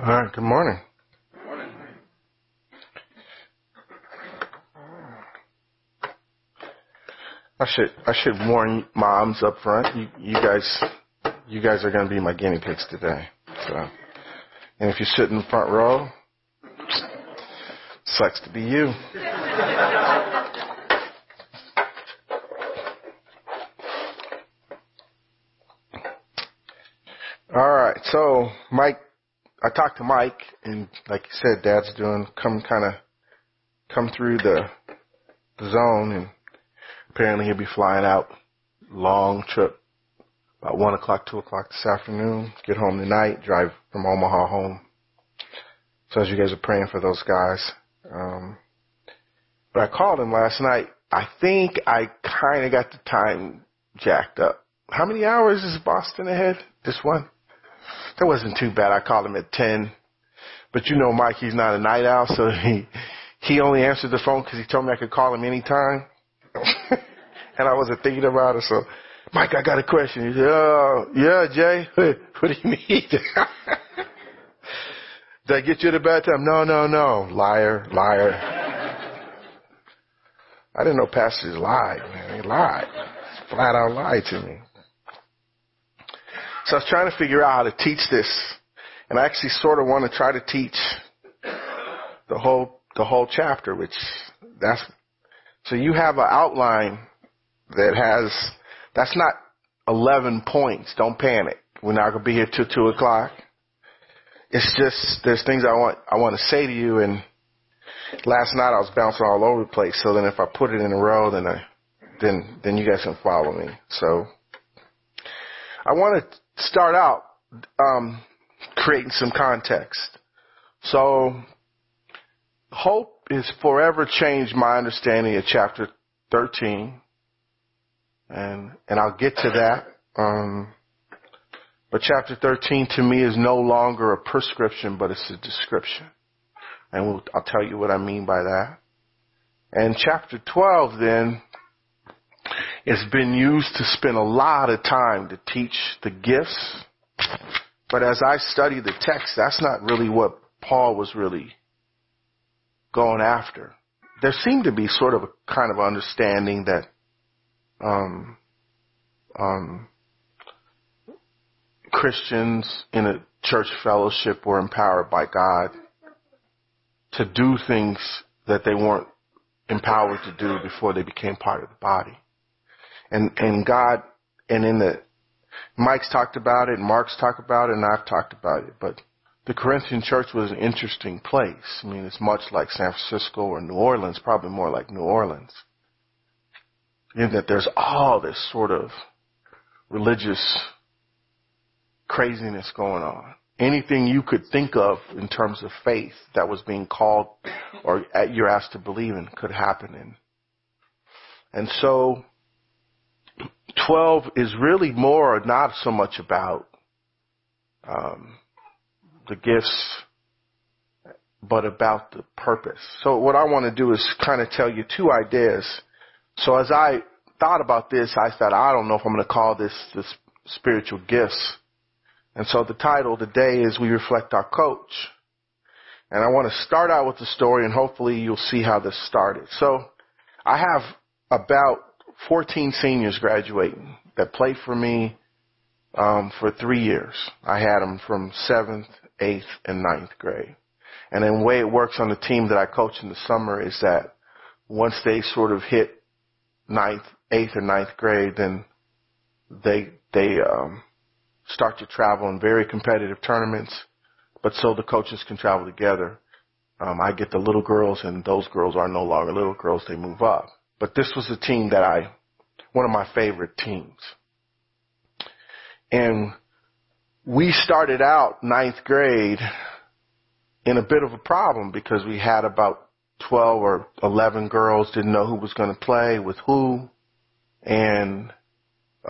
All right, good morning. Morning. I should I should warn moms up front. You, you guys you guys are going to be my guinea pigs today. So, and if you sit in the front row, sucks to be you. All right, so Mike, I talked to Mike, and like you said, Dad's doing come kind of come through the the zone, and apparently he'll be flying out long trip about one o'clock, two o'clock this afternoon. Get home tonight, drive from Omaha home. So as you guys are praying for those guys, um, but I called him last night. I think I kind of got the time jacked up. How many hours is Boston ahead? This one? That wasn't too bad. I called him at 10. But you know Mike, he's not a night owl, so he, he only answered the phone because he told me I could call him anytime. and I wasn't thinking about it, so, Mike, I got a question. He said, oh, yeah, Jay, what do you need? Did I get you at a bad time? No, no, no. Liar, liar. I didn't know pastors lied, man. They lied. Flat out lied to me. So I was trying to figure out how to teach this. And I actually sort of want to try to teach the whole, the whole chapter, which that's, so you have an outline that has, that's not 11 points. Don't panic. We're not to be here till 2 o'clock. It's just, there's things I want, I want to say to you and last night I was bouncing all over the place. So then if I put it in a row, then I, then, then you guys can follow me. So I want to start out um, creating some context. So, hope has forever changed my understanding of chapter 13, and and I'll get to that. Um, but chapter 13 to me is no longer a prescription, but it's a description, and we'll, I'll tell you what I mean by that. And chapter 12 then it's been used to spend a lot of time to teach the gifts. But as I study the text, that's not really what Paul was really going after. There seemed to be sort of a kind of understanding that um, um, Christians in a church fellowship were empowered by God to do things that they weren't empowered to do before they became part of the body. And, and God, and in the, Mike's talked about it, Mark's talked about it, and I've talked about it, but the Corinthian church was an interesting place. I mean, it's much like San Francisco or New Orleans, probably more like New Orleans. In that there's all this sort of religious craziness going on. Anything you could think of in terms of faith that was being called or you're asked to believe in could happen in. And so 12 is really more not so much about um, the gifts, but about the purpose. So what I want to do is kind of tell you two ideas. So as I thought about this, I thought, I don't know if I'm going to call this the spiritual gifts. And so the title today is We Reflect Our Coach. And I want to start out with the story and hopefully you'll see how this started. So I have about 14 seniors graduating that played for me um, for three years. I had them from seventh, eighth, and ninth grade. And then the way it works on the team that I coach in the summer is that once they sort of hit ninth, eighth, or ninth grade, then they they um, start to travel in very competitive tournaments. But so the coaches can travel together. Um, I get the little girls, and those girls are no longer little girls; they move up. But this was the team that I, one of my favorite teams. And we started out ninth grade in a bit of a problem because we had about 12 or 11 girls didn't know who was going to play with who. And,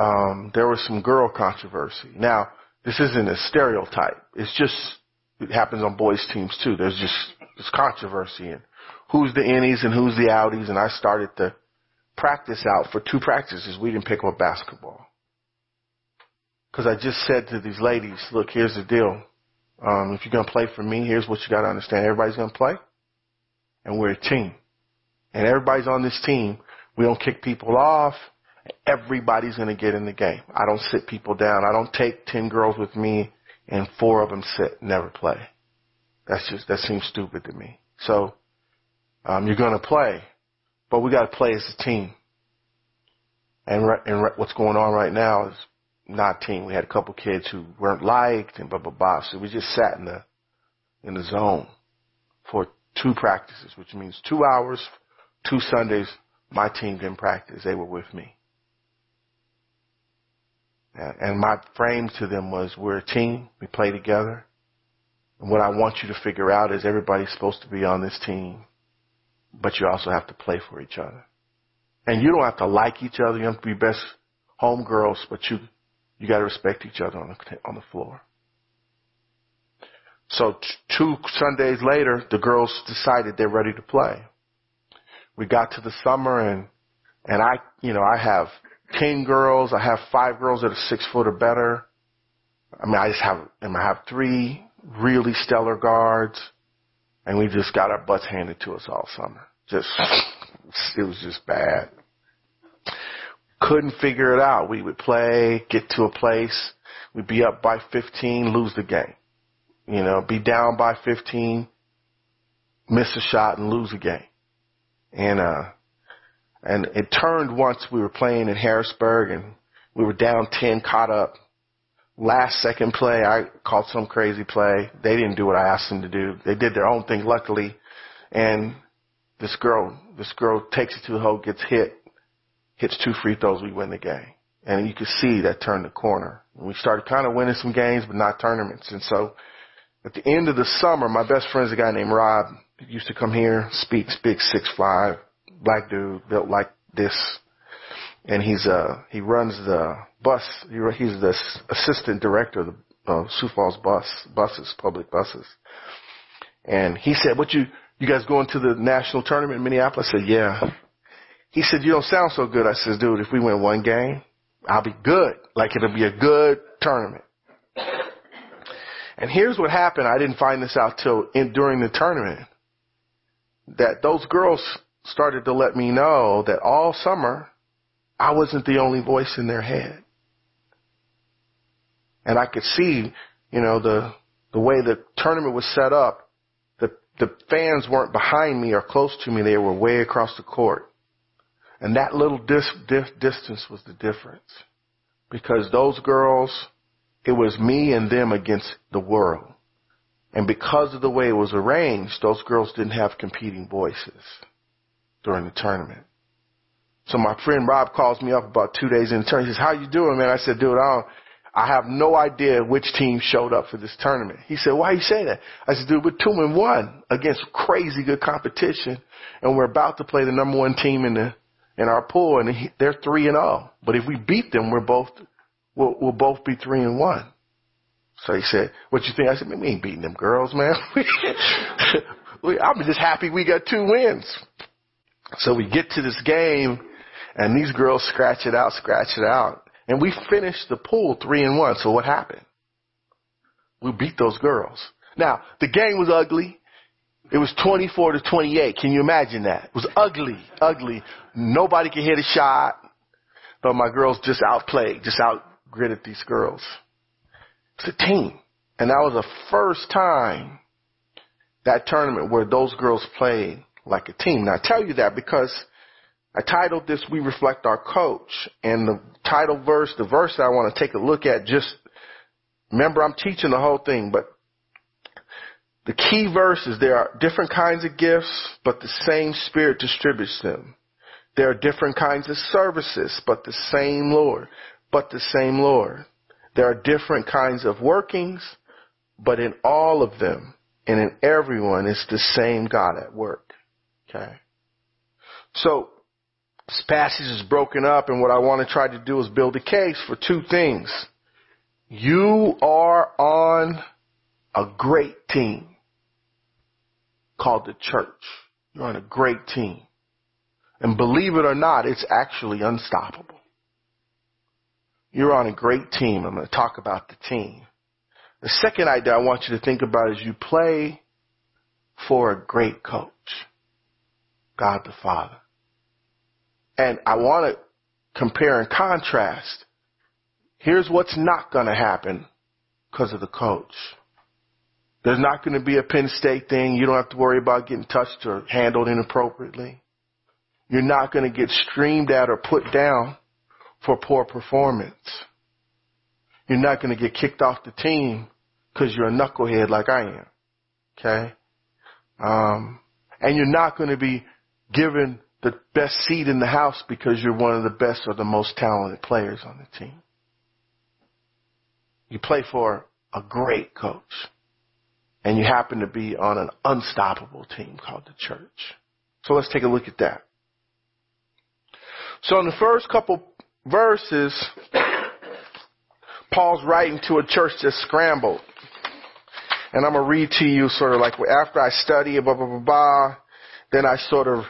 um, there was some girl controversy. Now, this isn't a stereotype. It's just, it happens on boys teams too. There's just, this controversy and who's the innies and who's the outies, and I started to practice out for two practices. We didn't pick up basketball. Cause I just said to these ladies, look, here's the deal. Um, if you're going to play for me, here's what you got to understand. Everybody's going to play, and we're a team. And everybody's on this team. We don't kick people off. Everybody's going to get in the game. I don't sit people down. I don't take 10 girls with me and four of them sit, never play. That's just, that seems stupid to me. So, um, you're going to play, but we got to play as a team. And, re- and re- what's going on right now is not team. We had a couple kids who weren't liked and blah blah blah. So we just sat in the in the zone for two practices, which means two hours, two Sundays. My team didn't practice; they were with me. And my frame to them was, we're a team. We play together. And what I want you to figure out is everybody's supposed to be on this team, but you also have to play for each other. And you don't have to like each other. You have to be best homegirls, but you you got to respect each other on the on the floor. So t- two Sundays later, the girls decided they're ready to play. We got to the summer and and I, you know, I have ten girls. I have five girls that are six foot or better. I mean, I just have, and I have three really stellar guards, and we just got our butts handed to us all summer. Just, it was just bad couldn't figure it out. We would play, get to a place, we'd be up by 15, lose the game. You know, be down by 15, miss a shot and lose a game. And, uh, and it turned once we were playing in Harrisburg and we were down 10, caught up. Last second play, I called some crazy play. They didn't do what I asked them to do. They did their own thing, luckily. And this girl, this girl takes it to the hole, gets hit, hits two free throws, we win the game. And you could see that turned the corner. We started kind of winning some games, but not tournaments. And so at the end of the summer, my best friend's a guy named Rob. He used to come here, speaks big six five, black dude, built like this. And he's uh he runs the bus. He's the assistant director of the uh, Sioux Falls bus buses, public buses. And he said, "What you you guys going to the national tournament in Minneapolis?" I said, "Yeah." He said, you don't sound so good. I said, dude, if we win one game, I'll be good. Like it'll be a good tournament. And here's what happened. I didn't find this out till in, during the tournament. That those girls started to let me know that all summer I wasn't the only voice in their head. And I could see, you know, the, the way the tournament was set up, the, the fans weren't behind me or close to me. They were way across the court. And that little dis- dis- distance was the difference. Because those girls, it was me and them against the world. And because of the way it was arranged, those girls didn't have competing voices during the tournament. So my friend Rob calls me up about two days in the tournament. He says, how you doing, man? I said, dude, I don't, I have no idea which team showed up for this tournament. He said, why you say that? I said, dude, we're two and one against crazy good competition and we're about to play the number one team in the in our pool, and he, they're three and zero. Oh. But if we beat them, we're both we'll, we'll both be three and one. So he said, "What you think?" I said, "Man, we ain't beating them girls, man. I'm just happy we got two wins." So we get to this game, and these girls scratch it out, scratch it out, and we finished the pool three and one. So what happened? We beat those girls. Now the game was ugly. It was 24 to 28. Can you imagine that? It was ugly, ugly. Nobody could hit a shot, but my girls just outplayed, just outgritted these girls. It's a team. And that was the first time that tournament where those girls played like a team. Now I tell you that because I titled this, We Reflect Our Coach. And the title verse, the verse I want to take a look at just, remember I'm teaching the whole thing, but the key verse is there are different kinds of gifts, but the same Spirit distributes them. There are different kinds of services, but the same Lord, but the same Lord. There are different kinds of workings, but in all of them and in everyone it's the same God at work. Okay. So this passage is broken up and what I want to try to do is build a case for two things. You are on a great team called the church. You're on a great team. And believe it or not, it's actually unstoppable. You're on a great team. I'm going to talk about the team. The second idea I want you to think about is you play for a great coach, God the Father. And I want to compare and contrast. Here's what's not going to happen because of the coach. There's not going to be a Penn State thing. You don't have to worry about getting touched or handled inappropriately. You're not going to get streamed at or put down for poor performance. You're not going to get kicked off the team because you're a knucklehead like I am. Okay? Um, and you're not going to be given the best seat in the house because you're one of the best or the most talented players on the team. You play for a great coach. And you happen to be on an unstoppable team called the church. So let's take a look at that. So in the first couple verses, Paul's writing to a church that's scrambled. And I'm going to read to you sort of like after I study, blah, blah, blah, blah, then I sort of,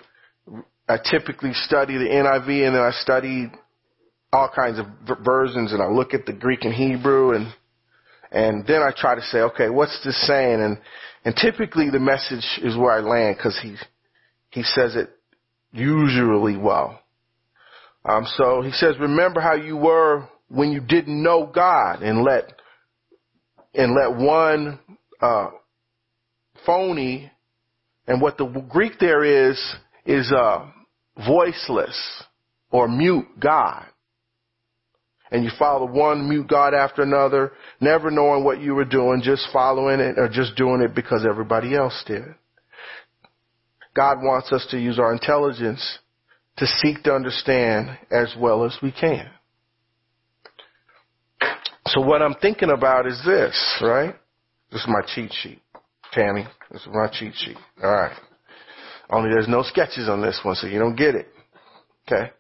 I typically study the NIV and then I study all kinds of versions and I look at the Greek and Hebrew and, and then I try to say, okay, what's this saying? And, and typically the message is where I land because he, he says it usually well. Um, so he says, remember how you were when you didn't know God and let, and let one, uh, phony, and what the Greek there is, is, uh, voiceless or mute God. And you follow one mute God after another, never knowing what you were doing, just following it or just doing it because everybody else did. God wants us to use our intelligence to seek to understand as well as we can. So what I'm thinking about is this, right? This is my cheat sheet. Tammy, this is my cheat sheet. Alright. Only there's no sketches on this one, so you don't get it. Okay?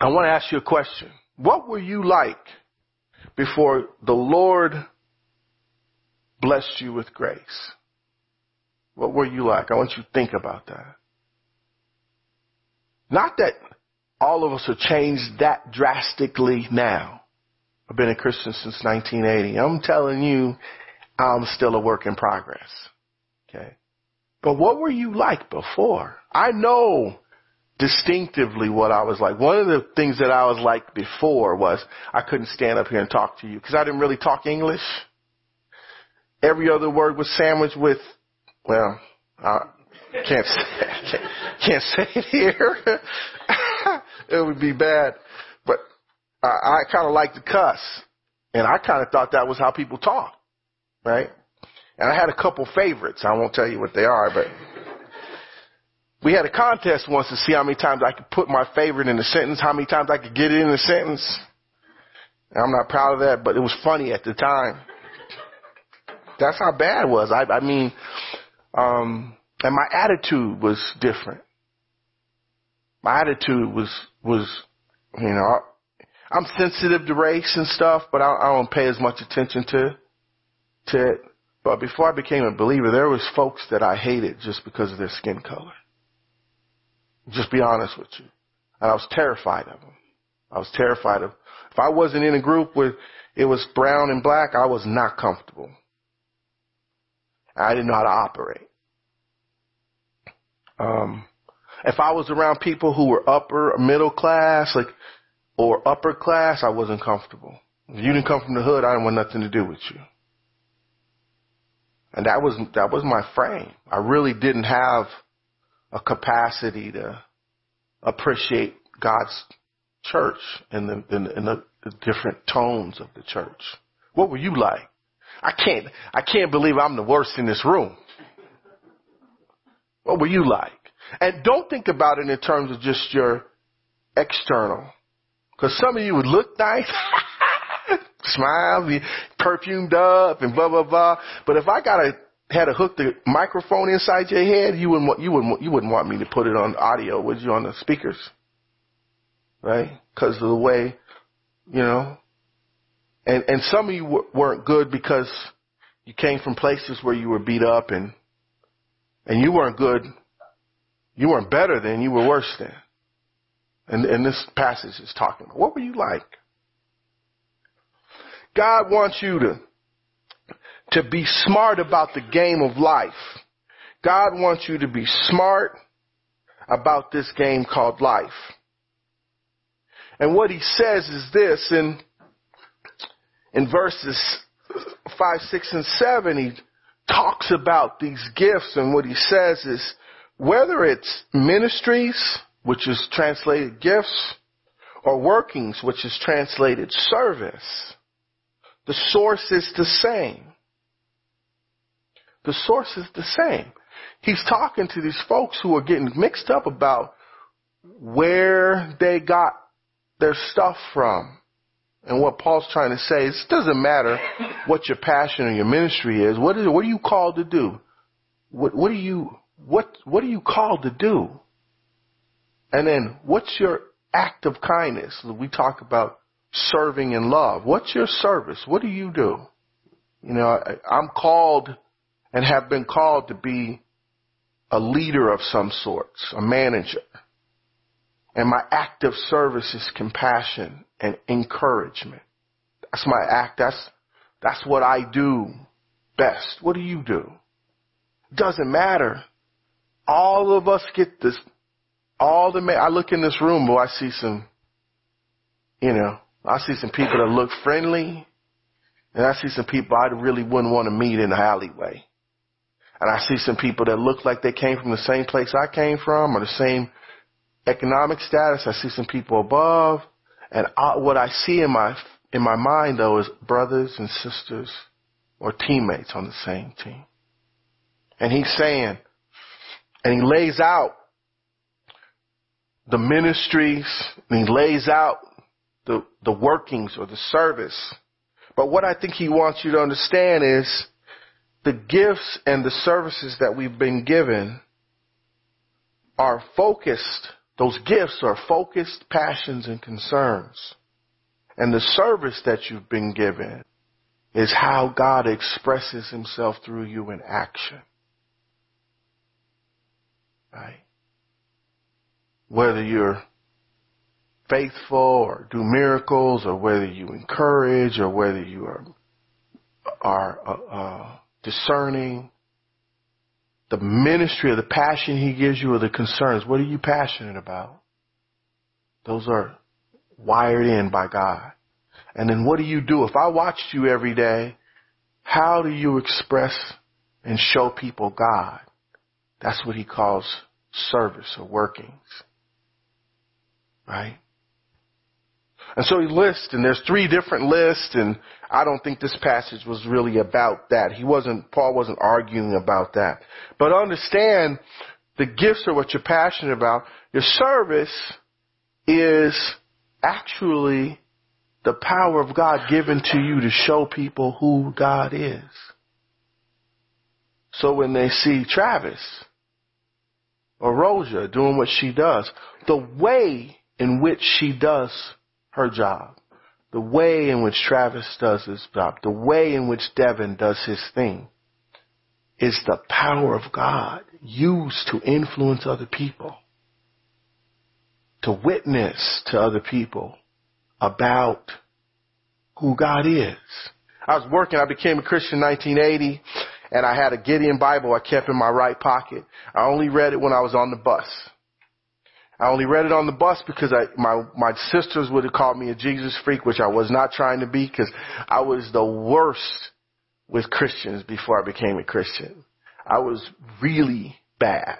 I want to ask you a question. What were you like before the Lord blessed you with grace? What were you like? I want you to think about that. Not that all of us have changed that drastically now. I've been a Christian since 1980. I'm telling you, I'm still a work in progress. Okay. But what were you like before? I know distinctively what I was like. One of the things that I was like before was I couldn't stand up here and talk to you because I didn't really talk English. Every other word was sandwiched with, well, I can't say, can't, can't say it here. it would be bad. But I, I kind of like to cuss. And I kind of thought that was how people talk. Right? And I had a couple favorites. I won't tell you what they are, but we had a contest once to see how many times I could put my favorite in a sentence, how many times I could get it in a sentence. And I'm not proud of that, but it was funny at the time. That's how bad it was. I, I mean, um, and my attitude was different. My attitude was, was, you know, I'm sensitive to race and stuff, but I, I don't pay as much attention to, to it. But before I became a believer, there was folks that I hated just because of their skin color. Just be honest with you. And I was terrified of them. I was terrified of, if I wasn't in a group where it was brown and black, I was not comfortable. I didn't know how to operate. Um, if I was around people who were upper middle class, like, or upper class, I wasn't comfortable. If you didn't come from the hood, I didn't want nothing to do with you. And that was, that was my frame. I really didn't have a capacity to appreciate God's church and the, the different tones of the church. What were you like? I can't, I can't believe I'm the worst in this room. What were you like? And don't think about it in terms of just your external. Cause some of you would look nice, smile, perfumed up and blah, blah, blah. But if I got a, had to hook the microphone inside your head, you wouldn't want, you wouldn't, you wouldn't want me to put it on audio, would you, on the speakers? Right? Cause of the way, you know. And, and some of you w- weren't good because you came from places where you were beat up and, and you weren't good you weren't better than, you were worse than. And, and this passage is talking what were you like? God wants you to, to be smart about the game of life. God wants you to be smart about this game called life. And what he says is this in, in verses 5, 6, and 7, he talks about these gifts and what he says is whether it's ministries, which is translated gifts, or workings, which is translated service, the source is the same. The source is the same. He's talking to these folks who are getting mixed up about where they got their stuff from. And what Paul's trying to say is it doesn't matter what your passion or your ministry is. What is? What are you called to do? What, what are you, what, what are you called to do? And then what's your act of kindness? We talk about serving in love. What's your service? What do you do? You know, I, I'm called and have been called to be a leader of some sorts, a manager. And my act of service is compassion and encouragement. That's my act. That's, that's what I do best. What do you do? Doesn't matter. All of us get this, all the, I look in this room, boy, I see some, you know, I see some people that look friendly, and I see some people I really wouldn't want to meet in the alleyway. And I see some people that look like they came from the same place I came from or the same economic status. I see some people above. And I, what I see in my, in my mind though is brothers and sisters or teammates on the same team. And he's saying, and he lays out the ministries, and he lays out the, the workings or the service. But what I think he wants you to understand is the gifts and the services that we've been given are focused, those gifts are focused passions and concerns. And the service that you've been given is how God expresses himself through you in action. Right? Whether you're faithful or do miracles or whether you encourage or whether you are, are, uh, uh, discerning, the ministry or the passion he gives you or the concerns. What are you passionate about? Those are wired in by God. And then what do you do? If I watched you every day, how do you express and show people God? That's what he calls service or workings. Right? And so he lists, and there's three different lists, and I don't think this passage was really about that. He wasn't, Paul wasn't arguing about that. But understand the gifts are what you're passionate about. Your service is actually the power of God given to you to show people who God is. So when they see Travis or Rosia doing what she does, the way in which she does her job, the way in which Travis does his job, the way in which Devin does his thing is the power of God used to influence other people, to witness to other people about who God is. I was working, I became a Christian in 1980 and I had a Gideon Bible I kept in my right pocket. I only read it when I was on the bus. I only read it on the bus because I, my, my sisters would have called me a Jesus freak, which I was not trying to be because I was the worst with Christians before I became a Christian. I was really bad.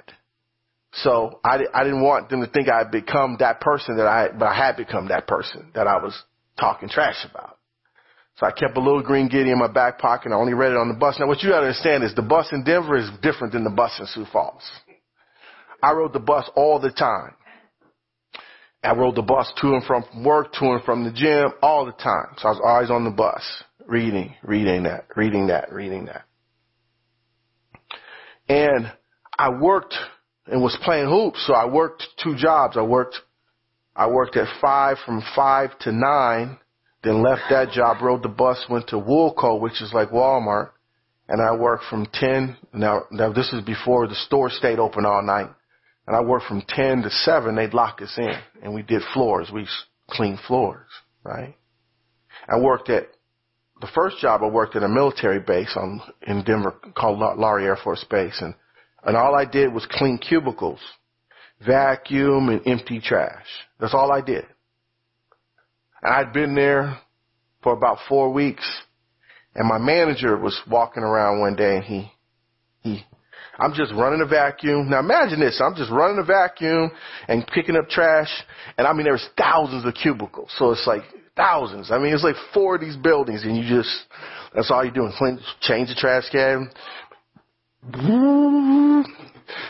So I, I didn't want them to think I had become that person that I, but I had become that person that I was talking trash about. So I kept a little green giddy in my back pocket. And I only read it on the bus. Now what you gotta understand is the bus in Denver is different than the bus in Sioux Falls. I rode the bus all the time. I rode the bus to and from work, to and from the gym all the time. So I was always on the bus, reading, reading that, reading that, reading that. And I worked and was playing hoops, so I worked two jobs. I worked, I worked at five from five to nine, then left that job, rode the bus, went to Woolco, which is like Walmart, and I worked from 10, now, now this is before the store stayed open all night and I worked from 10 to 7, they'd lock us in and we did floors. We cleaned floors, right? I worked at the first job I worked at a military base on in Denver called Lowry Air Force Base, and and all I did was clean cubicles, vacuum, and empty trash. That's all I did. And I'd been there for about four weeks, and my manager was walking around one day, and he he I'm just running a vacuum. Now imagine this. I'm just running a vacuum and picking up trash. And I mean, there's thousands of cubicles. So it's like thousands. I mean, it's like four of these buildings and you just, that's all you're doing. Change the trash can.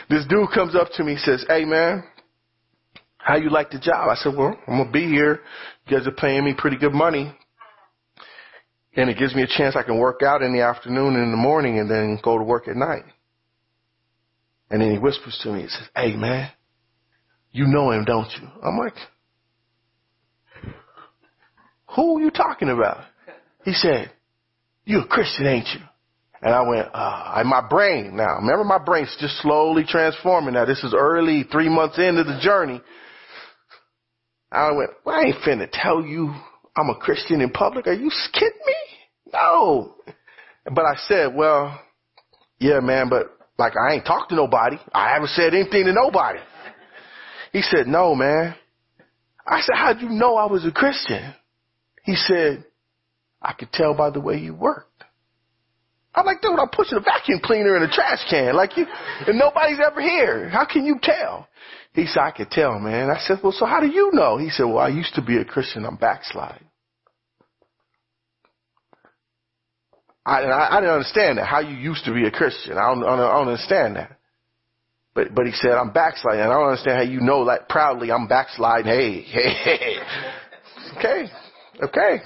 This dude comes up to me and says, Hey man, how you like the job? I said, well, I'm going to be here. You guys are paying me pretty good money. And it gives me a chance I can work out in the afternoon and in the morning and then go to work at night. And then he whispers to me, he says, Hey man, you know him, don't you? I'm like, Who are you talking about? He said, You a Christian, ain't you? And I went, uh, my brain now, remember my brain's just slowly transforming now. This is early, three months into the journey. I went, well, I ain't finna tell you I'm a Christian in public. Are you kidding me? No. But I said, well, yeah, man, but like I ain't talked to nobody. I haven't said anything to nobody. He said, no, man. I said, how'd you know I was a Christian? He said, I could tell by the way you worked. I'm like, dude, I'm pushing a vacuum cleaner in a trash can. Like you, and nobody's ever here. How can you tell? He said, I could tell, man. I said, well, so how do you know? He said, well, I used to be a Christian. I'm backsliding. I, I, I didn't understand that. How you used to be a Christian. I don't, I don't, I don't understand that. But, but he said, I'm backsliding. I don't understand how you know like proudly I'm backsliding. Hey, hey, hey. Okay. Okay.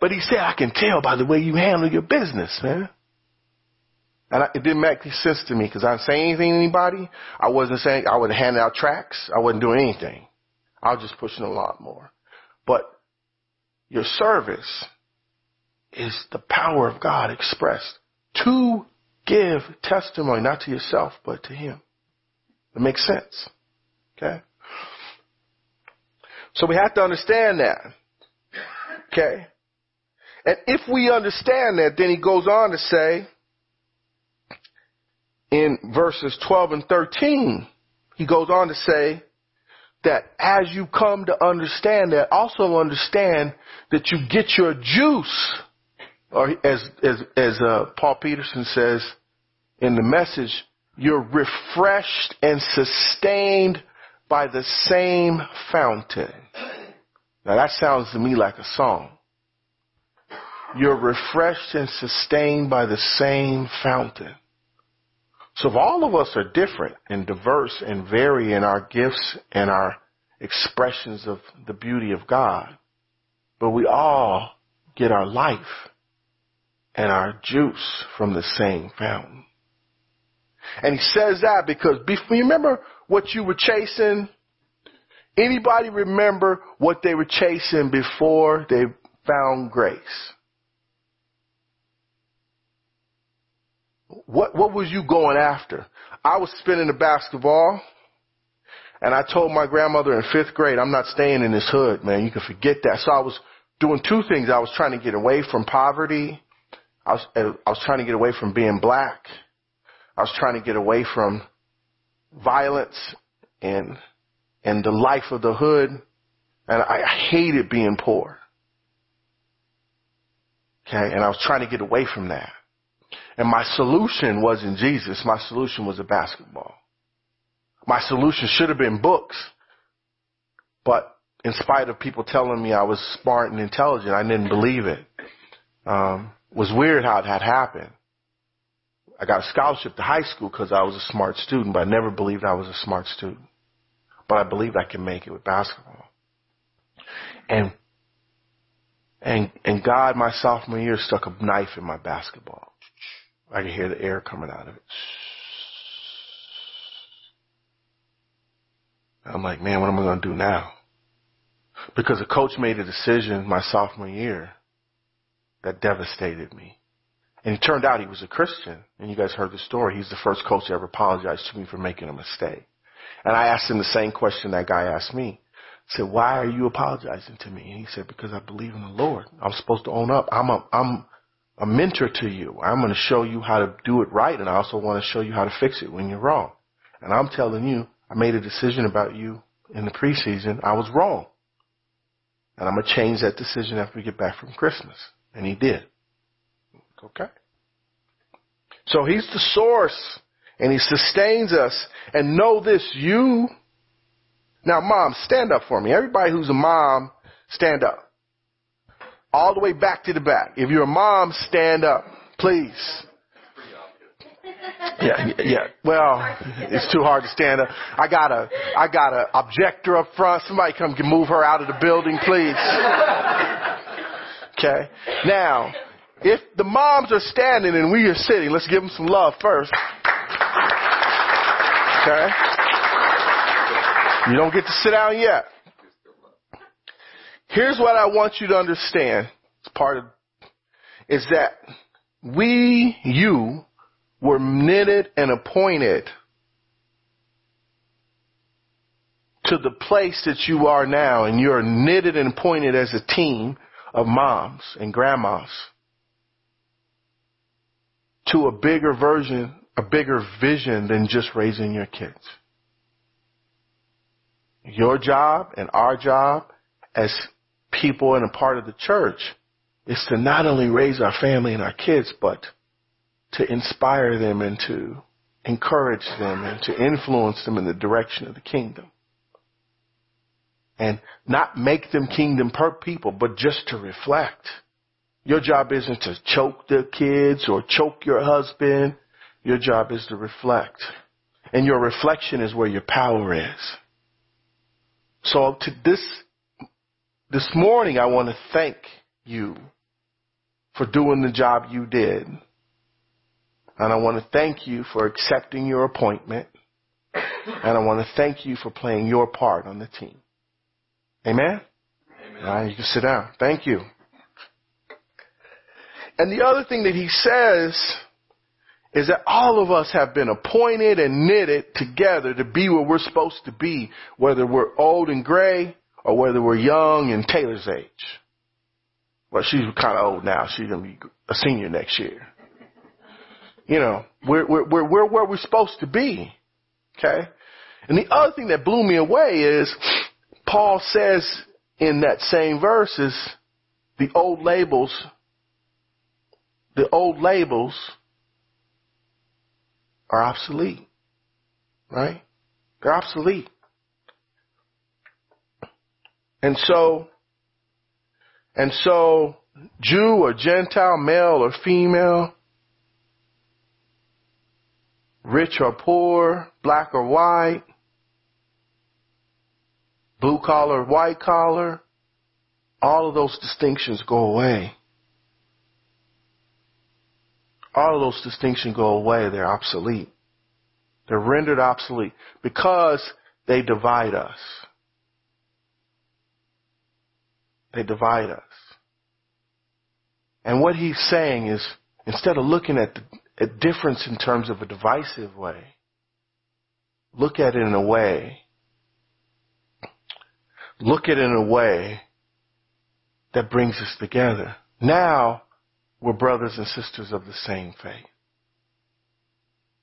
But he said, I can tell by the way you handle your business, man. And I, it didn't make sense to me because I didn't say anything to anybody. I wasn't saying, I wasn't handing out tracts. I wasn't doing anything. I was just pushing a lot more. But your service is the power of God expressed to give testimony, not to yourself, but to Him. It makes sense. Okay? So we have to understand that. Okay? And if we understand that, then he goes on to say in verses 12 and 13, he goes on to say that as you come to understand that, also understand that you get your juice or as as as uh, Paul Peterson says in the message, you're refreshed and sustained by the same fountain. Now that sounds to me like a song. You're refreshed and sustained by the same fountain. So if all of us are different and diverse and vary in our gifts and our expressions of the beauty of God, but we all get our life and our juice from the same fountain. And he says that because before, you remember what you were chasing? Anybody remember what they were chasing before they found grace? What, what was you going after? I was spinning the basketball and I told my grandmother in fifth grade, I'm not staying in this hood, man. You can forget that. So I was doing two things. I was trying to get away from poverty I was, I was trying to get away from being black. I was trying to get away from violence and, and the life of the hood. And I, I hated being poor. Okay. And I was trying to get away from that. And my solution wasn't Jesus. My solution was a basketball. My solution should have been books. But in spite of people telling me I was smart and intelligent, I didn't believe it. Um, was weird how it had happened. I got a scholarship to high school because I was a smart student, but I never believed I was a smart student. But I believed I could make it with basketball. And and and God, my sophomore year, stuck a knife in my basketball. I could hear the air coming out of it. I'm like, man, what am I going to do now? Because the coach made a decision my sophomore year that devastated me. And it turned out he was a Christian. And you guys heard the story. He's the first coach to ever apologize to me for making a mistake. And I asked him the same question that guy asked me. said, why are you apologizing to me? And he said, because I believe in the Lord. I'm supposed to own up. I'm a, I'm a mentor to you. I'm going to show you how to do it right. And I also want to show you how to fix it when you're wrong. And I'm telling you, I made a decision about you in the preseason. I was wrong. And I'm going to change that decision after we get back from Christmas. And he did. Okay. So he's the source and he sustains us. And know this, you now, mom, stand up for me. Everybody who's a mom, stand up. All the way back to the back. If you're a mom, stand up, please. Yeah, yeah. Well, it's too hard to stand up. I got a, I got a objector up front. Somebody come move her out of the building, please. Okay. Now, if the moms are standing and we are sitting, let's give them some love first. Okay. You don't get to sit down yet. Here's what I want you to understand. It's part of, is that we, you, were knitted and appointed to the place that you are now and you're knitted and appointed as a team of moms and grandmas to a bigger version, a bigger vision than just raising your kids. Your job and our job as people and a part of the church is to not only raise our family and our kids, but to inspire them and to encourage them and to influence them in the direction of the kingdom. And not make them kingdom per people, but just to reflect. Your job isn't to choke the kids or choke your husband. Your job is to reflect. And your reflection is where your power is. So to this, this morning, I want to thank you for doing the job you did. And I want to thank you for accepting your appointment. And I want to thank you for playing your part on the team. Amen? Amen. All right, you can sit down. Thank you. And the other thing that he says is that all of us have been appointed and knitted together to be where we're supposed to be, whether we're old and gray or whether we're young and Taylor's age. Well, she's kind of old now. She's going to be a senior next year. You know, we're, we're, we're, we're where we're supposed to be. Okay? And the other thing that blew me away is Paul says in that same verse is the old labels, the old labels are obsolete. Right? They're obsolete. And so, and so, Jew or Gentile, male or female, rich or poor, black or white, blue collar, white collar, all of those distinctions go away all of those distinctions go away. They're obsolete. They're rendered obsolete because they divide us. They divide us. And what he's saying is, instead of looking at the a difference in terms of a divisive way, look at it in a way, look at it in a way that brings us together. Now, we're brothers and sisters of the same faith.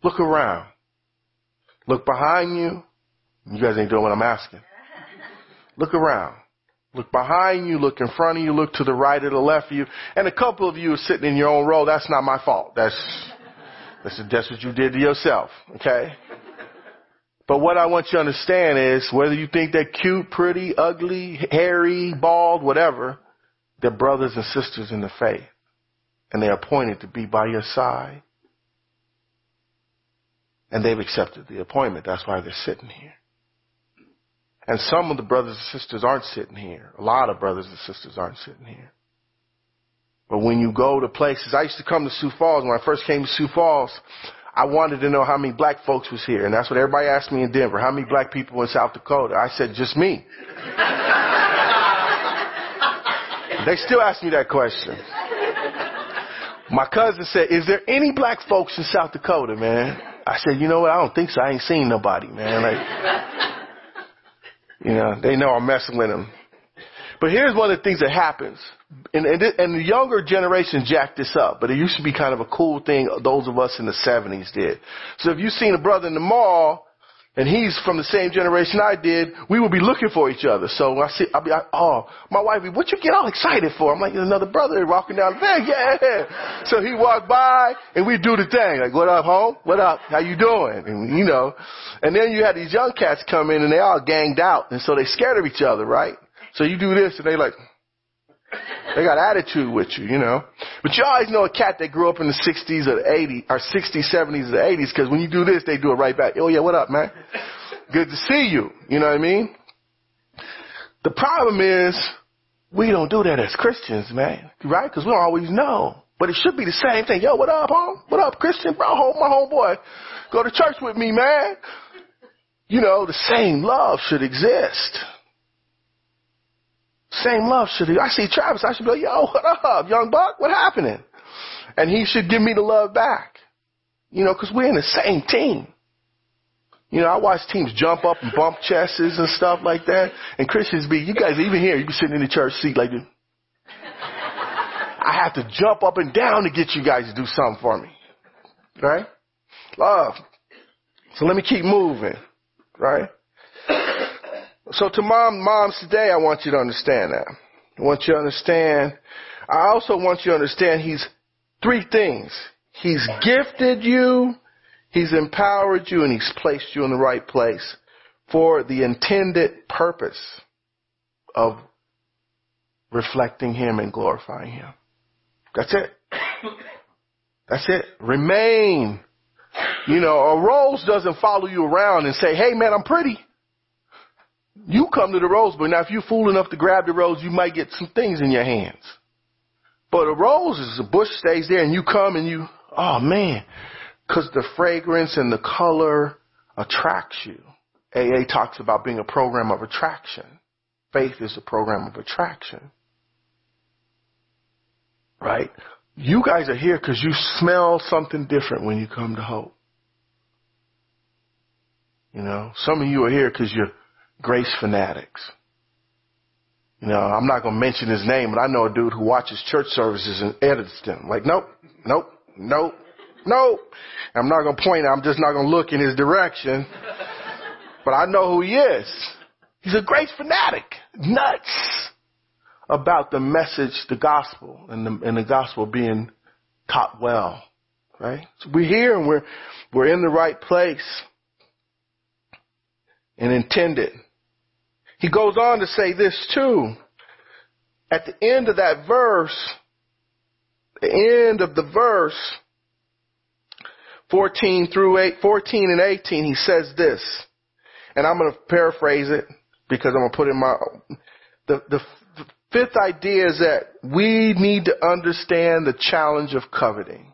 Look around. Look behind you. You guys ain't doing what I'm asking. Look around. Look behind you, look in front of you, look to the right or the left of you. And a couple of you are sitting in your own row. That's not my fault. That's, that's, that's what you did to yourself. Okay? But what I want you to understand is whether you think they're cute, pretty, ugly, hairy, bald, whatever, they're brothers and sisters in the faith and they're appointed to be by your side. And they've accepted the appointment. That's why they're sitting here. And some of the brothers and sisters aren't sitting here. A lot of brothers and sisters aren't sitting here. But when you go to places, I used to come to Sioux Falls. When I first came to Sioux Falls, I wanted to know how many black folks was here. And that's what everybody asked me in Denver. How many black people in South Dakota? I said, just me. they still ask me that question. My cousin said, is there any black folks in South Dakota, man? I said, you know what? I don't think so. I ain't seen nobody, man. Like, You know, they know I'm messing with them. But here's one of the things that happens. And, and, and the younger generation jacked this up, but it used to be kind of a cool thing those of us in the 70s did. So if you've seen a brother in the mall, and he's from the same generation I did, we would be looking for each other. So I see, I'll be like, oh, my wife, what you get all excited for? I'm like, there's another brother walking down the van, yeah. So he walked by, and we do the thing, like, what up, home? What up? How you doing? And you know, and then you had these young cats come in, and they all ganged out, and so they scared of each other, right? So you do this, and they like, they got attitude with you, you know. But you always know a cat that grew up in the 60s or the 80s, or 60s, 70s, or the 80s, because when you do this, they do it right back. Oh yeah, what up, man? Good to see you. You know what I mean? The problem is, we don't do that as Christians, man. Right? Because we don't always know. But it should be the same thing. Yo, what up, home? What up, Christian? Bro, home, my homeboy. Go to church with me, man. You know, the same love should exist. Same love should I see Travis, I should be like, yo, what up, young buck? What happening? And he should give me the love back. You know, cause we're in the same team. You know, I watch teams jump up and bump chests and stuff like that. And Christians be, you guys even here, you be sitting in the church seat like this. I have to jump up and down to get you guys to do something for me. Right? Love. So let me keep moving. Right? So to mom, moms today, I want you to understand that. I want you to understand. I also want you to understand he's three things. He's gifted you, he's empowered you, and he's placed you in the right place for the intended purpose of reflecting him and glorifying him. That's it. That's it. Remain. You know, a rose doesn't follow you around and say, hey man, I'm pretty. You come to the rose, but now if you're fool enough to grab the rose, you might get some things in your hands. But a rose is a bush stays there and you come and you, oh man, cause the fragrance and the color attracts you. AA talks about being a program of attraction. Faith is a program of attraction. Right? You guys are here because you smell something different when you come to hope. You know, some of you are here because you're grace fanatics. You know, I'm not going to mention his name, but I know a dude who watches church services and edits them. Like, nope, nope, nope, nope. I'm not going to point. I'm just not going to look in his direction. but I know who he is. He's a grace fanatic. Nuts about the message, the gospel, and the, and the gospel being taught well. Right? So we're here and we're, we're in the right place and intended. He goes on to say this too. At the end of that verse, the end of the verse, 14 through 8, 14 and 18, he says this, and I'm going to paraphrase it because I'm going to put in my, the, the fifth idea is that we need to understand the challenge of coveting.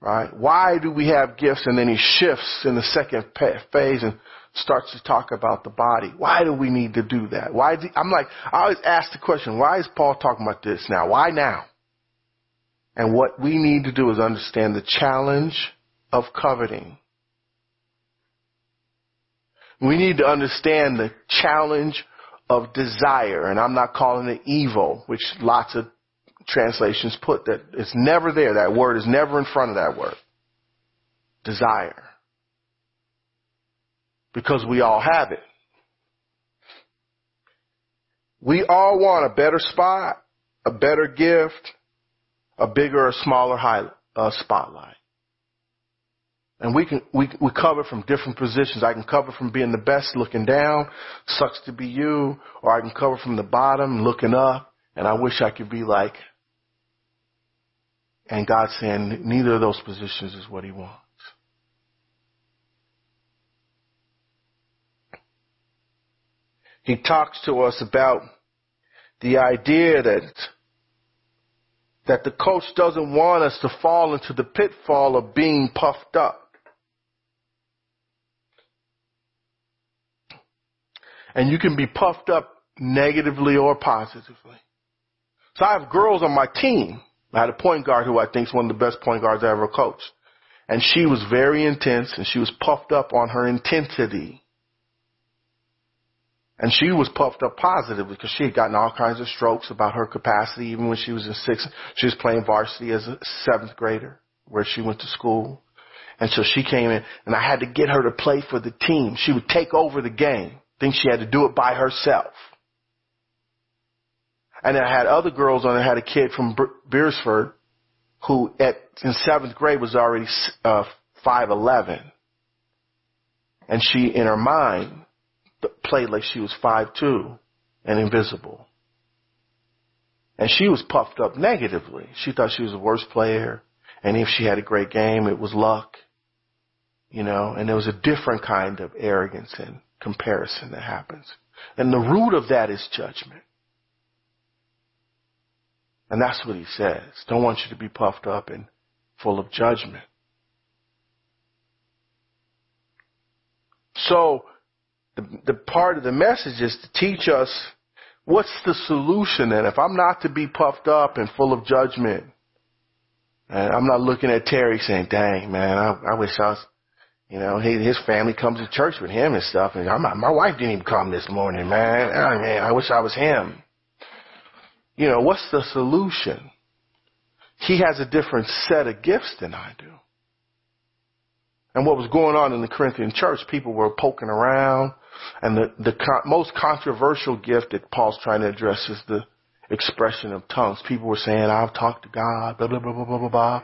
Right? Why do we have gifts? And then he shifts in the second phase and starts to talk about the body. Why do we need to do that? Why? Do, I'm like, I always ask the question, why is Paul talking about this now? Why now? And what we need to do is understand the challenge of coveting. We need to understand the challenge of desire, and I'm not calling it evil, which lots of translations put that it's never there. That word is never in front of that word. Desire because we all have it. We all want a better spot, a better gift, a bigger or smaller highlight, uh, spotlight. And we can, we, we cover from different positions. I can cover from being the best looking down, sucks to be you, or I can cover from the bottom looking up, and I wish I could be like, and God's saying neither of those positions is what he wants. He talks to us about the idea that that the coach doesn't want us to fall into the pitfall of being puffed up. And you can be puffed up negatively or positively. So I have girls on my team. I had a point guard who I think is one of the best point guards I ever coached. And she was very intense and she was puffed up on her intensity. And she was puffed up positively because she had gotten all kinds of strokes about her capacity even when she was in sixth. She was playing varsity as a seventh grader where she went to school. And so she came in and I had to get her to play for the team. She would take over the game. Think she had to do it by herself. And I had other girls on. I had a kid from Beresford who at in seventh grade was already uh, five eleven, and she in her mind played like she was five two and invisible. And she was puffed up negatively. She thought she was the worst player, and if she had a great game, it was luck. You know, and there was a different kind of arrogance and comparison that happens. And the root of that is judgment. And that's what he says. Don't want you to be puffed up and full of judgment. So the, the part of the message is to teach us what's the solution and if I'm not to be puffed up and full of judgment and I'm not looking at Terry saying, dang man, I, I wish I was, you know, he, his family comes to church with him and stuff and I'm, my wife didn't even come this morning, man. I, mean, I wish I was him you know, what's the solution? He has a different set of gifts than I do. And what was going on in the Corinthian church, people were poking around, and the, the con- most controversial gift that Paul's trying to address is the expression of tongues. People were saying, I've talked to God, blah, blah, blah, blah, blah, blah, blah.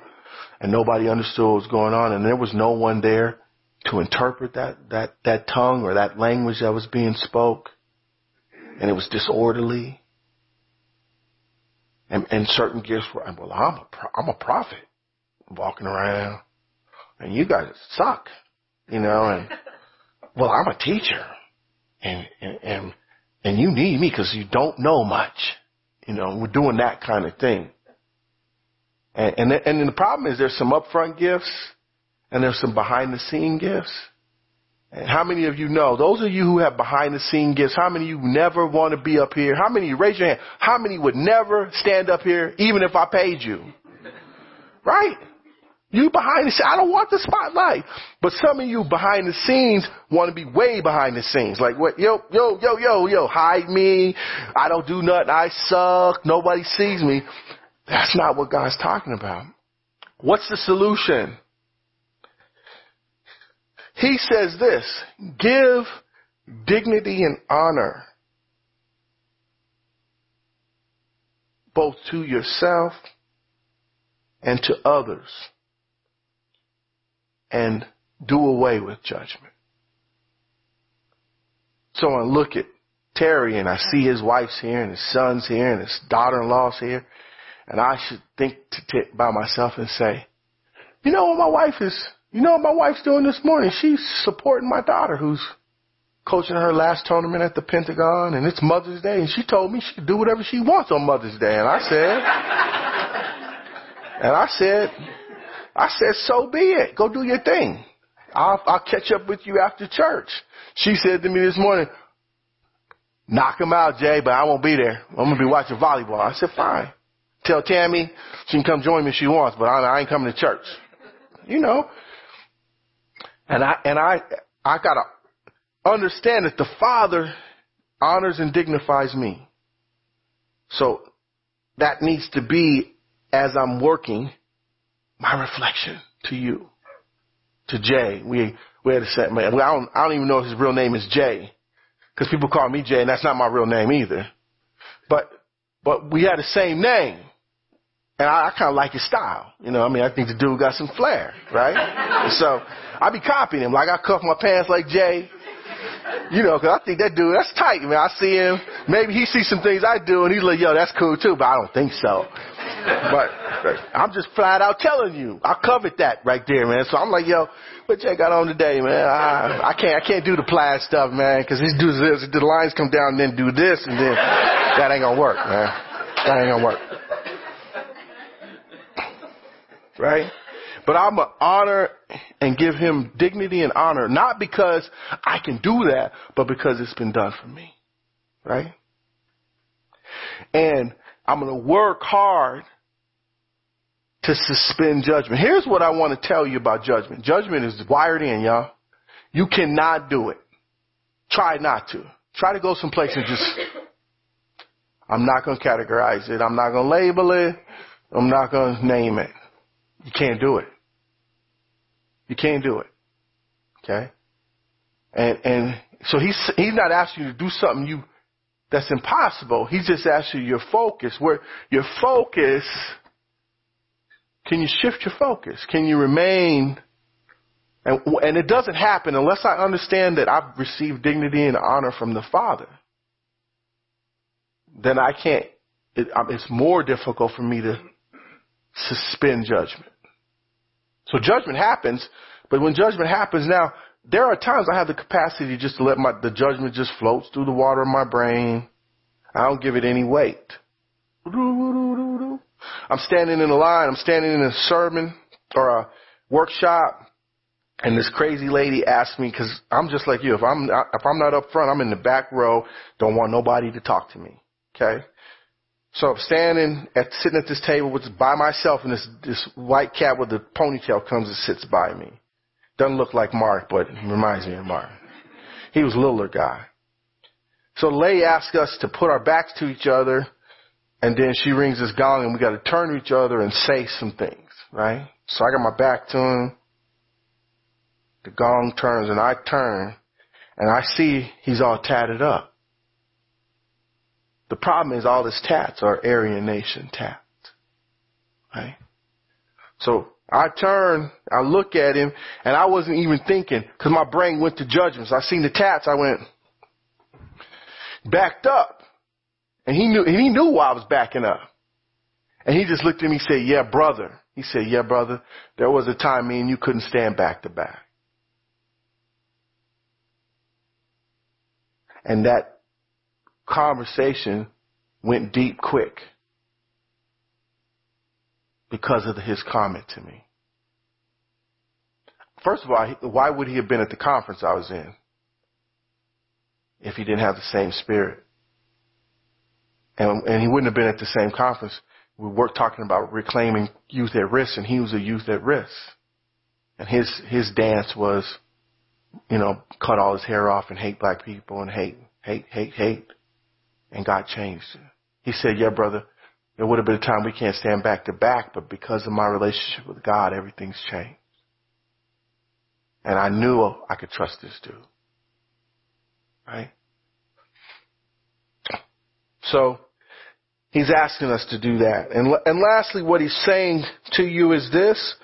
And nobody understood what was going on, and there was no one there to interpret that, that, that tongue or that language that was being spoke. And it was disorderly. And, and certain gifts were, well, I'm a, I'm a prophet walking around and you guys suck, you know, and well, I'm a teacher and, and, and, and you need me because you don't know much, you know, we're doing that kind of thing. And, and, and the problem is there's some upfront gifts and there's some behind the scene gifts. And how many of you know, those of you who have behind the scene gifts, how many of you never want to be up here? How many, raise your hand, how many would never stand up here even if I paid you? Right? You behind the scenes, I don't want the spotlight. But some of you behind the scenes want to be way behind the scenes. Like what, yo, yo, yo, yo, yo, hide me. I don't do nothing. I suck. Nobody sees me. That's not what God's talking about. What's the solution? He says this, give dignity and honor both to yourself and to others and do away with judgment. So I look at Terry and I see his wife's here and his son's here and his daughter-in-law's here and I should think to t- by myself and say, you know what my wife is you know what my wife's doing this morning? She's supporting my daughter who's coaching her last tournament at the Pentagon and it's Mother's Day and she told me she could do whatever she wants on Mother's Day and I said and I said I said so be it. Go do your thing. I'll I'll catch up with you after church. She said to me this morning, knock him out, Jay, but I won't be there. I'm gonna be watching volleyball. I said, fine. Tell Tammy she can come join me if she wants, but I, I ain't coming to church. You know, and I, and I, I gotta understand that the Father honors and dignifies me. So that needs to be as I'm working my reflection to you, to Jay. We, we had a set man. I don't, I don't even know if his real name is Jay because people call me Jay and that's not my real name either. But, but we had the same name. And I, I kind of like his style. You know, I mean, I think the dude got some flair, right? so I be copying him. Like I cuff my pants like Jay. You know, cause I think that dude, that's tight, man. I see him. Maybe he sees some things I do and he's like, yo, that's cool too, but I don't think so. But I'm just flat out telling you, I covered that right there, man. So I'm like, yo, what Jay got on today, man? I, I can't, I can't do the plaid stuff, man, cause he does this, the lines come down and then do this and then that ain't gonna work, man. That ain't gonna work right? But I'm going to honor and give him dignity and honor, not because I can do that, but because it's been done for me, right? And I'm going to work hard to suspend judgment. Here's what I want to tell you about judgment. Judgment is wired in, y'all. You cannot do it. Try not to. try to go someplace and just, I'm not going to categorize it. I'm not going to label it. I'm not going to name it. You can't do it. You can't do it. Okay? And, and so he's, he's not asking you to do something you, that's impossible. He's just asking you your focus. Where your focus, can you shift your focus? Can you remain and, and it doesn't happen unless I understand that I've received dignity and honor from the Father. Then I can't, it, um, it's more difficult for me to suspend judgment. So judgment happens, but when judgment happens now, there are times I have the capacity just to let my, the judgment just floats through the water of my brain. I don't give it any weight. I'm standing in a line, I'm standing in a sermon or a workshop, and this crazy lady asked me, cause I'm just like you, if I'm, if I'm not up front, I'm in the back row, don't want nobody to talk to me. Okay? So I'm standing at, sitting at this table with, by myself and this, this white cat with a ponytail comes and sits by me. Doesn't look like Mark, but reminds me of Mark. He was a littler guy. So Lay asked us to put our backs to each other, and then she rings this gong, and we got to turn to each other and say some things, right? So I got my back to him. The gong turns, and I turn, and I see he's all tatted up. The problem is all his tats are Aryan Nation tats, right? So I turn, I look at him, and I wasn't even thinking, cause my brain went to judgments. I seen the tats, I went, backed up. And he knew, and he knew why I was backing up. And he just looked at me and said, yeah, brother. He said, yeah, brother, there was a time me and you couldn't stand back to back. And that conversation went deep quick because of his comment to me. First of all, why would he have been at the conference I was in if he didn't have the same spirit? And, and he wouldn't have been at the same conference. We were talking about reclaiming youth at risk, and he was a youth at risk. And his his dance was, you know, cut all his hair off and hate black people and hate, hate, hate, hate. And God changed it. He said, "Yeah, brother, there would have been a time we can't stand back to back, but because of my relationship with God, everything's changed. And I knew I could trust this dude. Right? So, he's asking us to do that. And, and lastly, what he's saying to you is this.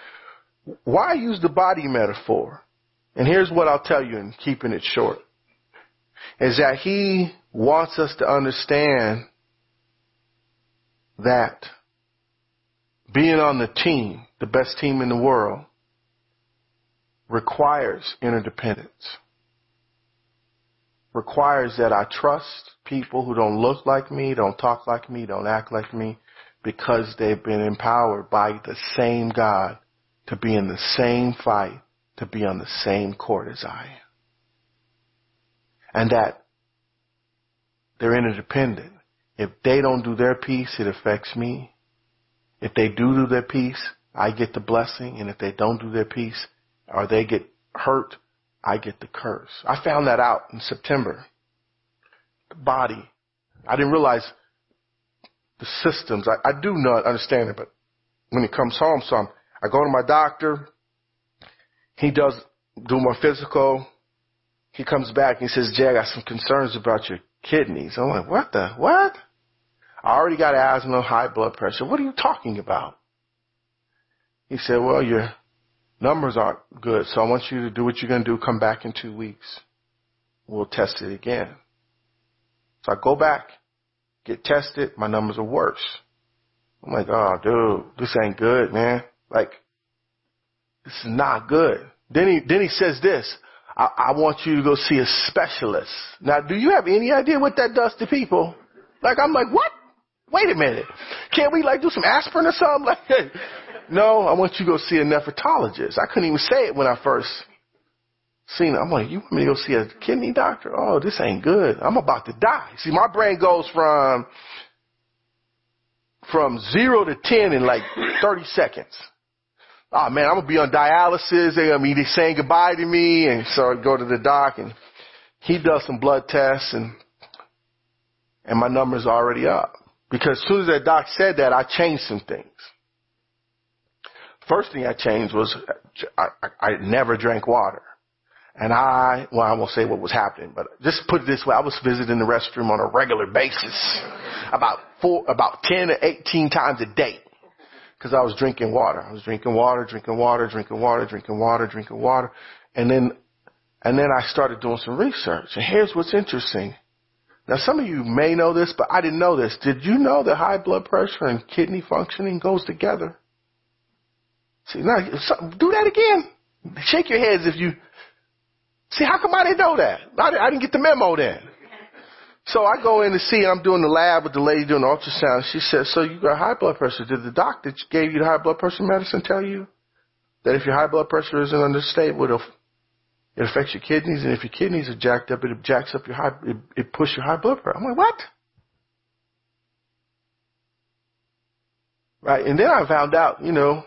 Why use the body metaphor? And here's what I'll tell you in keeping it short. Is that he wants us to understand that being on the team, the best team in the world, requires interdependence. Requires that I trust people who don't look like me, don't talk like me, don't act like me, because they've been empowered by the same God to be in the same fight, to be on the same court as I am. And that they're interdependent. If they don't do their piece, it affects me. If they do do their piece, I get the blessing. And if they don't do their piece or they get hurt, I get the curse. I found that out in September. The body. I didn't realize the systems. I, I do not understand it, but when it comes home, so I'm, I go to my doctor. He does do my physical. He comes back and he says, Jay, I got some concerns about your kidneys. I'm like, what the, what? I already got asthma, high blood pressure. What are you talking about? He said, well, your numbers aren't good, so I want you to do what you're going to do. Come back in two weeks. We'll test it again. So I go back, get tested. My numbers are worse. I'm like, oh, dude, this ain't good, man. Like, this is not good. Then he, then he says this. I, I want you to go see a specialist. Now, do you have any idea what that does to people? Like, I'm like, what? Wait a minute. Can't we like do some aspirin or something? Like, no, I want you to go see a nephrologist. I couldn't even say it when I first seen it. I'm like, you want me to go see a kidney doctor? Oh, this ain't good. I'm about to die. See, my brain goes from, from zero to 10 in like 30 seconds oh man, I'm gonna be on dialysis. They're gonna be saying goodbye to me. And so I go to the doc and he does some blood tests and, and my number's already up. Because as soon as that doc said that, I changed some things. First thing I changed was I, I, I never drank water. And I, well, I won't say what was happening, but just put it this way, I was visiting the restroom on a regular basis, about four, about 10 to 18 times a day. Cause I was drinking water. I was drinking water, drinking water, drinking water, drinking water, drinking water. And then, and then I started doing some research. And here's what's interesting. Now some of you may know this, but I didn't know this. Did you know that high blood pressure and kidney functioning goes together? See, now, do that again. Shake your heads if you, see, how come I didn't know that? I, I didn't get the memo then. So I go in to see, I'm doing the lab with the lady doing the ultrasound. She says, so you got high blood pressure. Did the doctor gave you the high blood pressure medicine tell you that if your high blood pressure isn't unstable, it'll, it affects your kidneys, and if your kidneys are jacked up, it jacks up your high, it, it pushes your high blood pressure. I'm like, what? Right, and then I found out, you know,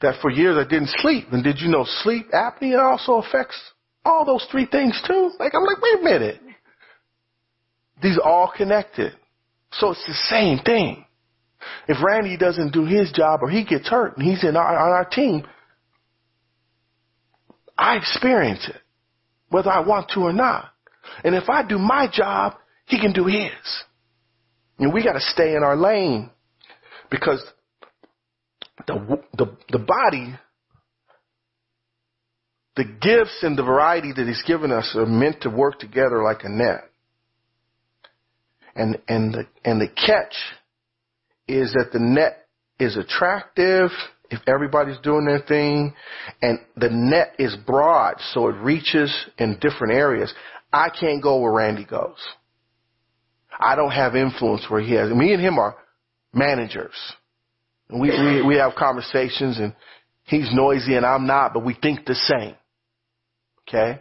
that for years I didn't sleep. And did you know sleep apnea also affects all those three things too? Like, I'm like, wait a minute. These are all connected. So it's the same thing. If Randy doesn't do his job or he gets hurt and he's in our, on our team, I experience it, whether I want to or not. And if I do my job, he can do his. And we got to stay in our lane because the, the, the body, the gifts and the variety that he's given us are meant to work together like a net. And, and the, and the catch is that the net is attractive if everybody's doing their thing and the net is broad so it reaches in different areas. I can't go where Randy goes. I don't have influence where he has. Me and him are managers. And we, we, we have conversations and he's noisy and I'm not, but we think the same. Okay?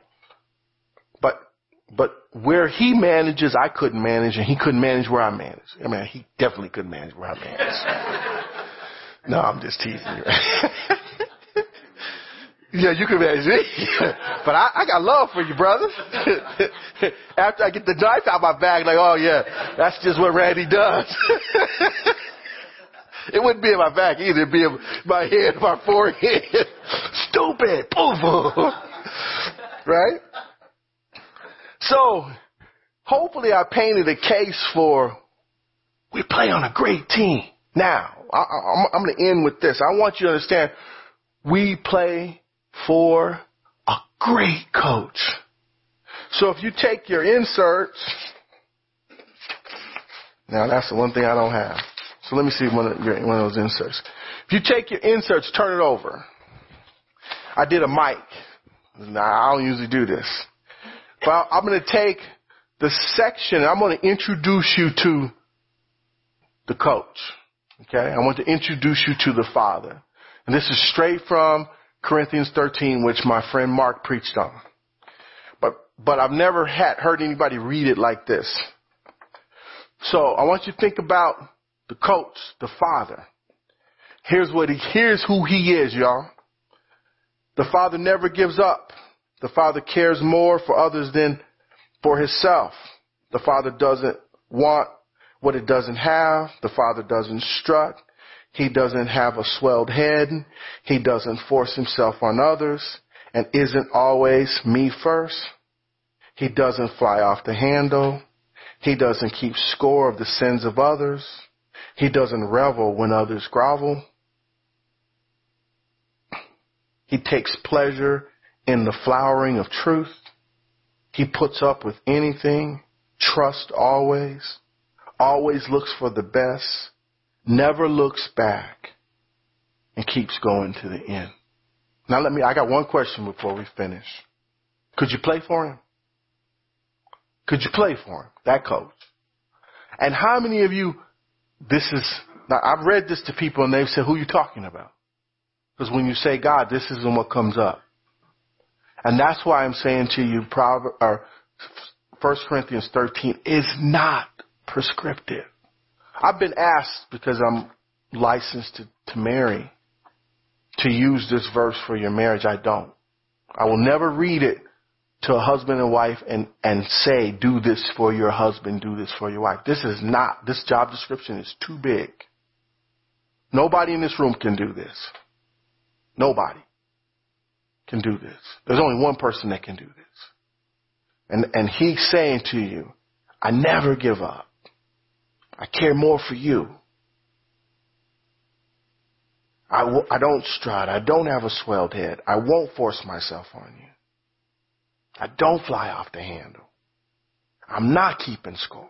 But, where he manages, I couldn't manage and he couldn't manage where I manage. I mean, he definitely couldn't manage where I manage. no, I'm just teasing you. yeah, you can manage me. but I, I got love for you, brother. After I get the knife out of my bag, like, oh yeah, that's just what Randy does. It wouldn't be in my back either. It'd be in my head, my forehead. Stupid. Poof. right? So, hopefully I painted a case for we play on a great team. Now, I, am going to end with this. I want you to understand we play for a great coach. So if you take your inserts, now that's the one thing I don't have. So let me see one of, one of those inserts. If you take your inserts, turn it over. I did a mic. Now, I don't usually do this. But I'm going to take the section, I'm going to introduce you to the coach. Okay? I want to introduce you to the Father. And this is straight from Corinthians 13, which my friend Mark preached on. But, but I've never had, heard anybody read it like this. So I want you to think about the coach, the father. Here's what he, here's who he is, y'all. The father never gives up. The father cares more for others than for himself. The father doesn't want what it doesn't have. The father doesn't strut. He doesn't have a swelled head. He doesn't force himself on others and isn't always me first. He doesn't fly off the handle. He doesn't keep score of the sins of others. He doesn't revel when others grovel. He takes pleasure in the flowering of truth. He puts up with anything, trust always, always looks for the best, never looks back, and keeps going to the end. Now let me, I got one question before we finish. Could you play for him? Could you play for him? That coach. And how many of you this is, now I've read this to people and they've said, who are you talking about? Because when you say God, this isn't what comes up. And that's why I'm saying to you, Proverbs, or 1 Corinthians 13 is not prescriptive. I've been asked because I'm licensed to, to marry to use this verse for your marriage. I don't. I will never read it to a husband and wife and, and say, do this for your husband, do this for your wife. This is not, this job description is too big. Nobody in this room can do this. Nobody can do this. There's only one person that can do this. And, and he's saying to you, I never give up. I care more for you. I w- I don't strut. I don't have a swelled head. I won't force myself on you. I don't fly off the handle. I'm not keeping score.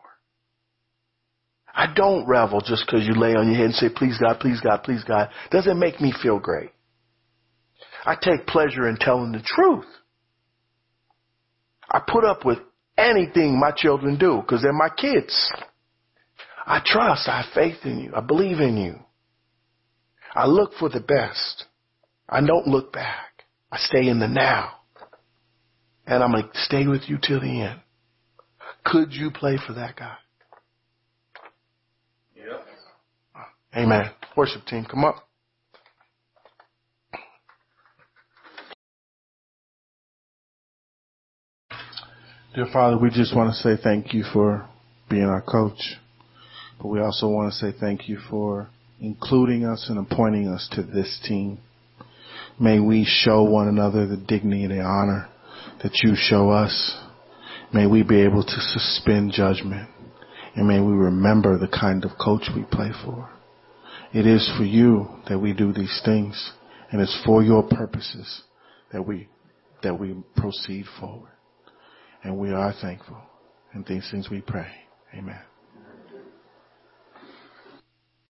I don't revel just because you lay on your head and say, please God, please God, please God. Doesn't make me feel great. I take pleasure in telling the truth. I put up with anything my children do because they're my kids. I trust. I have faith in you. I believe in you. I look for the best. I don't look back. I stay in the now. And I'm going to stay with you till the end. Could you play for that guy? Yep. Amen. Worship team, come up. Dear Father, we just want to say thank you for being our coach. But we also want to say thank you for including us and appointing us to this team. May we show one another the dignity and the honor that you show us. May we be able to suspend judgment and may we remember the kind of coach we play for. It is for you that we do these things and it's for your purposes that we, that we proceed forward. And we are thankful. And these things we pray. Amen.